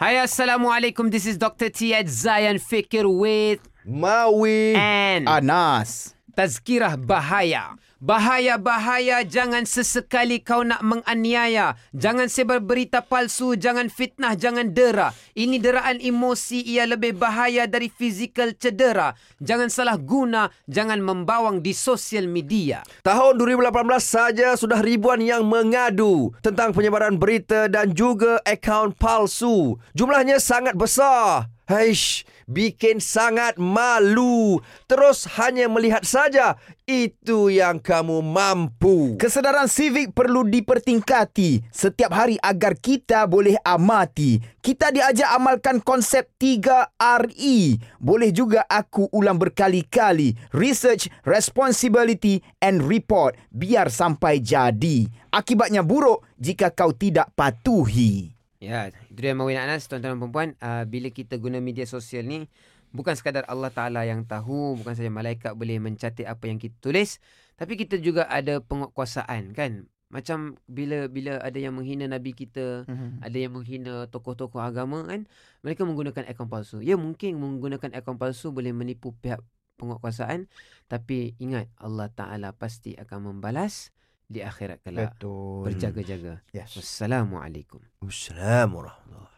Hai Assalamualaikum This is Dr. T at Zayan Fikir with Mawi. and Anas. Tazkirah Bahaya. Bahaya-bahaya Jangan sesekali kau nak menganiaya. Jangan sebar berita palsu. Jangan fitnah. Jangan dera. Ini deraan emosi. Ia lebih bahaya dari fizikal cedera. Jangan salah guna. Jangan membawang di sosial media. Tahun 2018 saja sudah ribuan yang mengadu tentang penyebaran berita dan juga akaun palsu. Jumlahnya sangat besar. Heish, bikin sangat malu. Terus hanya melihat saja itu yang kamu mampu. Kesedaran sivik perlu dipertingkati setiap hari agar kita boleh amati. Kita diajar amalkan konsep 3RE. Boleh juga aku ulang berkali-kali. Research, responsibility and report biar sampai jadi. Akibatnya buruk jika kau tidak patuhi. Ya, itu dia Mawin Anas, tuan-tuan dan perempuan. Uh, bila kita guna media sosial ni, bukan sekadar Allah Ta'ala yang tahu, bukan saja malaikat boleh mencatat apa yang kita tulis, tapi kita juga ada penguatkuasaan kan. Macam bila bila ada yang menghina Nabi kita, ada yang menghina tokoh-tokoh agama kan, mereka menggunakan akaun palsu. Ya mungkin menggunakan akaun palsu boleh menipu pihak penguatkuasaan, tapi ingat Allah Ta'ala pasti akan membalas di akhirat kelak. Betul. Berjaga-jaga. Yes. Wassalamualaikum. Assalamualaikum warahmatullahi